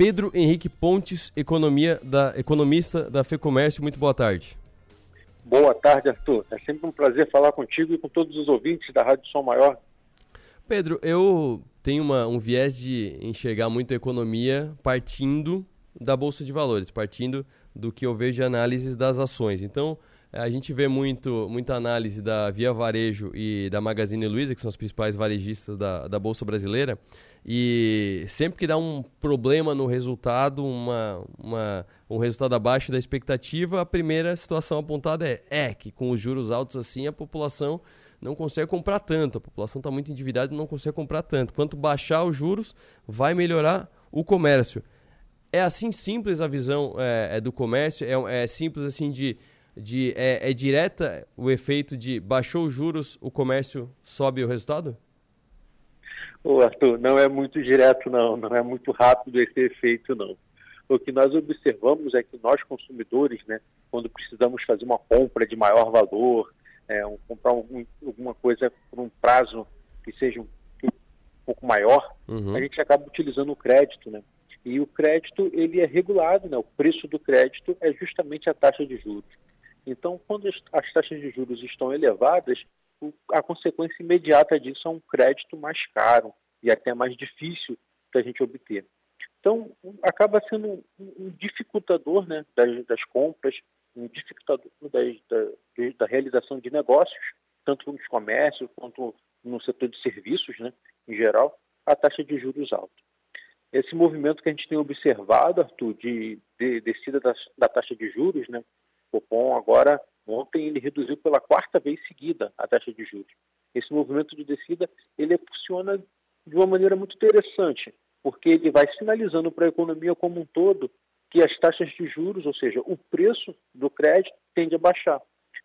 Pedro Henrique Pontes, economia da, economista da FEComércio. Muito boa tarde. Boa tarde, Arthur. É sempre um prazer falar contigo e com todos os ouvintes da Rádio Som Maior. Pedro, eu tenho uma, um viés de enxergar muito a economia partindo da Bolsa de Valores, partindo do que eu vejo de análises das ações. Então, a gente vê muito, muita análise da Via Varejo e da Magazine Luiza, que são as principais varejistas da, da Bolsa Brasileira, e sempre que dá um problema no resultado, uma, uma, um resultado abaixo da expectativa, a primeira situação apontada é, é que com os juros altos assim a população não consegue comprar tanto, a população está muito endividada e não consegue comprar tanto. Quanto baixar os juros, vai melhorar o comércio. É assim simples a visão é, é do comércio? É, é simples assim de de é, é direta o efeito de baixou os juros, o comércio sobe o resultado? Ô Arthur, não é muito direto não, não é muito rápido esse efeito não. O que nós observamos é que nós consumidores, né, quando precisamos fazer uma compra de maior valor, é, um, comprar um, alguma coisa por um prazo que seja um, um pouco maior, uhum. a gente acaba utilizando o crédito, né? E o crédito ele é regulado, né? O preço do crédito é justamente a taxa de juros. Então, quando as taxas de juros estão elevadas, a consequência imediata disso é um crédito mais caro e até mais difícil da gente obter. Então, acaba sendo um dificultador né, das, das compras, um dificultador das, da, da, realização de negócios, tanto nos comércios quanto no setor de serviços, né, em geral, a taxa de juros alta. Esse movimento que a gente tem observado, Arthur, de, de descida da, da taxa de juros, né, Copom agora, ontem, ele reduziu pela quarta vez seguida a taxa de juros. Esse movimento de descida, ele funciona de uma maneira muito interessante, porque ele vai sinalizando para a economia como um todo que as taxas de juros, ou seja, o preço do crédito, tende a baixar.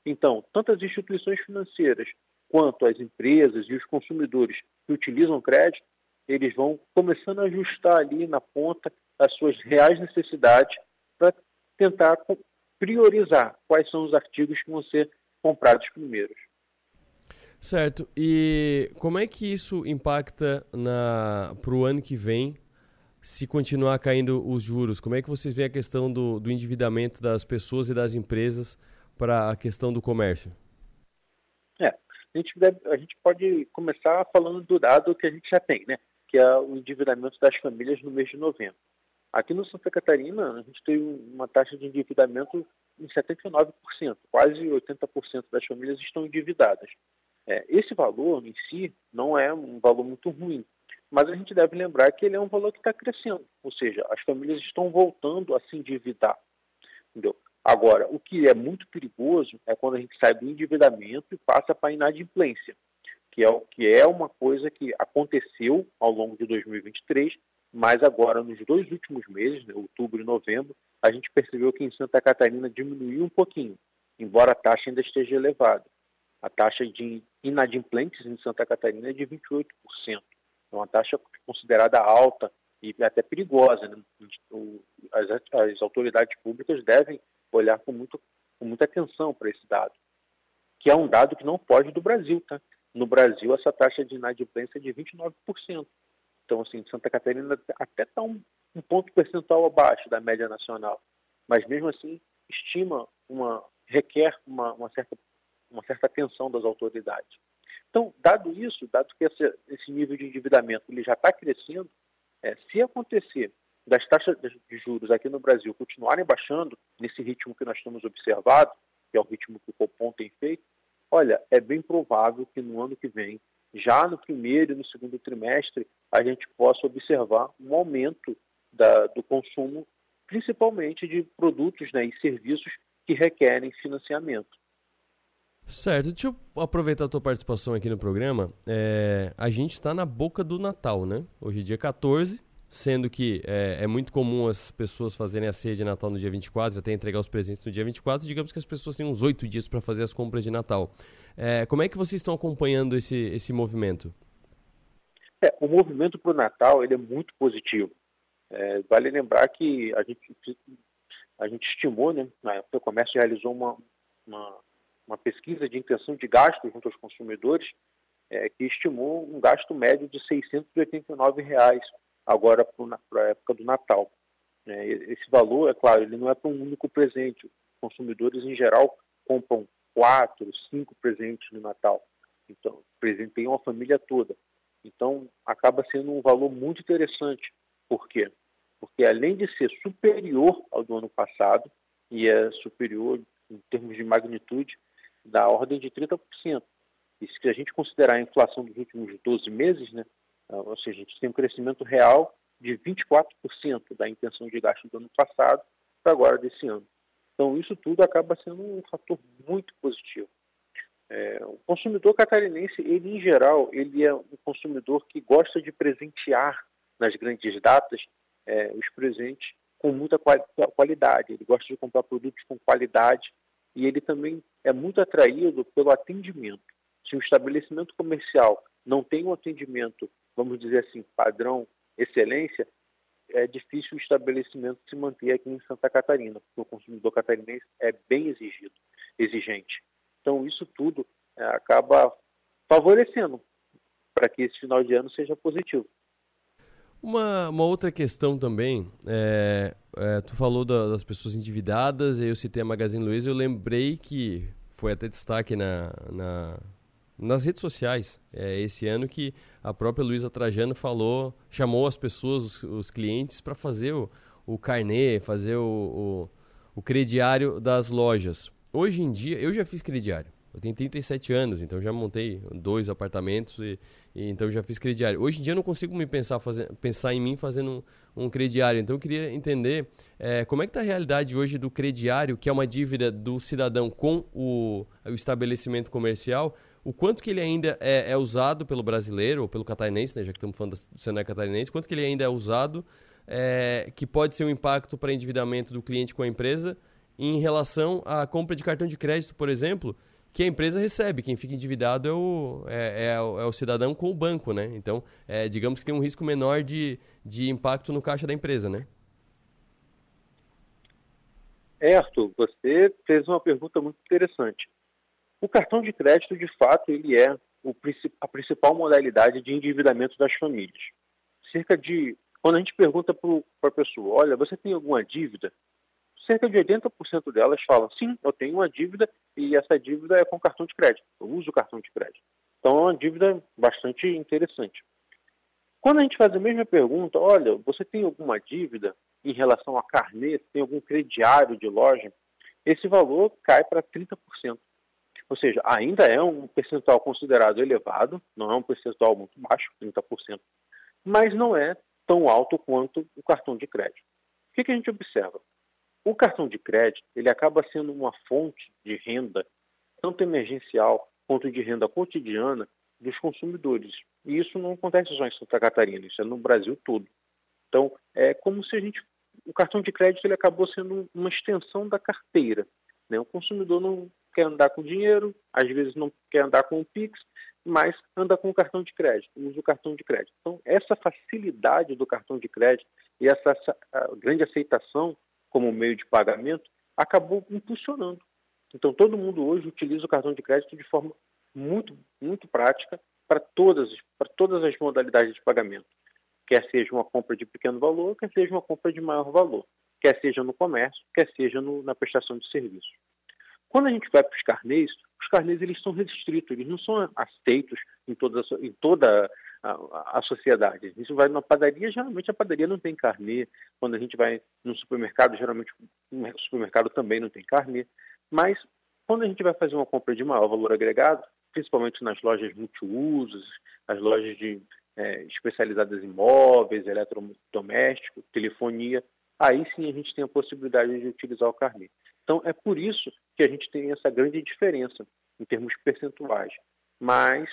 Então, tanto as instituições financeiras quanto as empresas e os consumidores que utilizam crédito, eles vão começando a ajustar ali na ponta as suas reais necessidades para tentar priorizar quais são os artigos que vão ser comprados primeiros. Certo. E como é que isso impacta para o ano que vem, se continuar caindo os juros? Como é que vocês veem a questão do, do endividamento das pessoas e das empresas para a questão do comércio? É, a gente, deve, a gente pode começar falando do dado que a gente já tem, né? Que é o endividamento das famílias no mês de novembro. Aqui no Santa Catarina, a gente tem uma taxa de endividamento em 79%, quase 80% das famílias estão endividadas. É, esse valor em si não é um valor muito ruim, mas a gente deve lembrar que ele é um valor que está crescendo, ou seja, as famílias estão voltando a se endividar. Entendeu? Agora, o que é muito perigoso é quando a gente sai do endividamento e passa para a inadimplência, que é, que é uma coisa que aconteceu ao longo de 2023 mas agora, nos dois últimos meses, né, outubro e novembro, a gente percebeu que em Santa Catarina diminuiu um pouquinho, embora a taxa ainda esteja elevada. A taxa de inadimplentes em Santa Catarina é de 28%. É uma taxa considerada alta e até perigosa. Né? As, as, autoridades públicas devem olhar com, muito, com muita atenção para esse dado, que é um dado que não pode do Brasil. Tá? No Brasil, essa taxa de inadimplência é de 29%. Então, assim, Santa Catarina até está um, um, ponto percentual abaixo da média nacional, mas mesmo assim estima uma requer uma, uma certa uma certa atenção das autoridades. Então, dado isso, dado que esse, esse nível de endividamento ele já está crescendo, é, se acontecer das taxas de juros aqui no Brasil continuarem baixando nesse ritmo que nós temos observado, que é o ritmo que o Copom tem feito, olha, é bem provável que no ano que vem já no primeiro e no segundo trimestre a gente possa observar um aumento da, do consumo, principalmente de produtos né, e serviços que requerem financiamento. Certo, deixa eu aproveitar a tua participação aqui no programa. É, a gente está na boca do Natal, né? Hoje é dia 14, sendo que é, é, muito comum as pessoas fazerem a ceia de Natal no dia 24, até entregar os presentes no dia 24. Digamos que as pessoas têm uns oito dias para fazer as compras de Natal. É, como é que vocês estão acompanhando esse, esse movimento? É, o movimento para o Natal ele é muito positivo. É, vale lembrar que a gente, a gente estimou, né, o comércio realizou uma, uma, uma, pesquisa de intenção de gasto junto aos consumidores, é, que estimou um gasto médio de 689 reais agora para a época do Natal. É, esse valor, é claro, ele não é para um único presente. Consumidores, em geral, compram quatro, cinco presentes no Natal. Então, presenteiam a família toda. Então, acaba sendo um valor muito interessante. Por quê? Porque além de ser superior ao do ano passado, e é superior em termos de magnitude, da ordem de 30%. E se a gente considerar a inflação dos últimos 12 meses, né, ou seja, a gente tem um crescimento real de 24% da intenção de gasto do ano passado para agora desse ano. Então, isso tudo acaba sendo um fator muito positivo. É, o consumidor catarinense, ele em geral, ele é um consumidor que gosta de presentear nas grandes datas é, os presentes com muita qualidade. Ele gosta de comprar produtos com qualidade e ele também é muito atraído pelo atendimento. Se um estabelecimento comercial não tem um atendimento, vamos dizer assim, padrão excelência, é difícil o estabelecimento se manter aqui em Santa Catarina, porque o consumidor catarinense é bem exigido, exigente. Então, isso tudo é, acaba favorecendo para que esse final de ano seja positivo. Uma, uma outra questão também, é, é, tu falou da, das pessoas endividadas, eu citei a Magazine Luiza, eu lembrei que foi até destaque na, na nas redes sociais é, esse ano que a própria Luísa Trajano falou, chamou as pessoas, os, os clientes, para fazer o, o carnê, fazer o, o, o crediário das lojas. Hoje em dia, eu já fiz crediário. Eu tenho 37 anos, então já montei dois apartamentos e, e, então já fiz crediário. Hoje em dia eu não consigo me pensar, fazer, pensar em mim fazendo um, um crediário. Então eu queria entender é, como é que está a realidade hoje do crediário, que é uma dívida do cidadão com o, o estabelecimento comercial, o quanto que ele ainda é, é usado pelo brasileiro ou pelo catarinense, né, já que estamos falando do cenário catarinense, quanto que ele ainda é usado, é, que pode ser um impacto para endividamento do cliente com a empresa em relação à compra de cartão de crédito, por exemplo, que a empresa recebe. Quem fica endividado é o, é, é, é o cidadão com o banco, né? Então, é, digamos que tem um risco menor de, de impacto no caixa da empresa, né? É, Arthur, você fez uma pergunta muito interessante. O cartão de crédito, de fato, ele é a principal modalidade de endividamento das famílias. Cerca de, quando a gente pergunta para a pessoa, olha, você tem alguma dívida? Cerca de 80% delas falam, sim, eu tenho uma dívida e essa dívida é com cartão de crédito. Eu uso cartão de crédito. Então é uma dívida bastante interessante. Quando a gente faz a mesma pergunta, olha, você tem alguma dívida em relação a carnê, tem algum crediário de loja? Esse valor cai para 30%. Ou seja, ainda é um percentual considerado elevado, não é um percentual muito baixo, 30%, mas não é tão alto quanto o cartão de crédito. O que, que a gente observa? O cartão de crédito ele acaba sendo uma fonte de renda, tanto emergencial quanto de renda cotidiana, dos consumidores. E isso não acontece só em Santa Catarina, isso é no Brasil todo. Então, é como se a gente. O cartão de crédito ele acabou sendo uma extensão da carteira. Né? O consumidor não quer andar com dinheiro, às vezes não quer andar com o Pix, mas anda com o cartão de crédito, usa o cartão de crédito. Então, essa facilidade do cartão de crédito e essa grande aceitação como meio de pagamento acabou impulsionando. Então, todo mundo hoje utiliza o cartão de crédito de forma muito, muito prática para todas, para todas as modalidades de pagamento. Quer seja uma compra de pequeno valor, quer seja uma compra de maior valor. Quer seja no comércio, quer seja no, na prestação de serviços. Quando a gente vai para os carnês, os carnês eles são restritos, eles não são aceitos em toda, em toda a, a, sociedade. Isso vai numa padaria, geralmente a padaria não tem carnê. Quando a gente vai no supermercado, geralmente o supermercado também não tem carnê. Mas quando a gente vai fazer uma compra de maior valor agregado, principalmente nas lojas multiusos, as lojas de, é, especializadas em móveis, eletrodoméstico, telefonia, aí sim a gente tem a possibilidade de utilizar o carnê. Então, é por isso que a gente tem essa grande diferença em termos percentuais. Mas,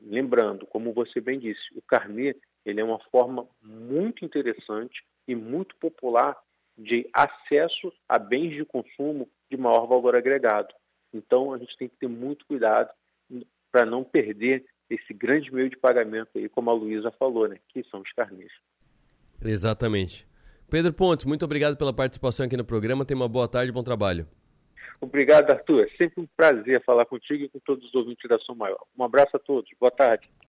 lembrando, como você bem disse, o carnê ele é uma forma muito interessante e muito popular de acesso a bens de consumo de maior valor agregado. Então, a gente tem que ter muito cuidado para não perder esse grande meio de pagamento aí, como a Luísa falou, né, que são os carnês. Exatamente. Pedro Pontes, muito obrigado pela participação aqui no programa. Tenha uma boa tarde e bom trabalho. Obrigado, Arthur. É sempre um prazer falar contigo e com todos os ouvintes da Som Maior. Um abraço a todos. Boa tarde.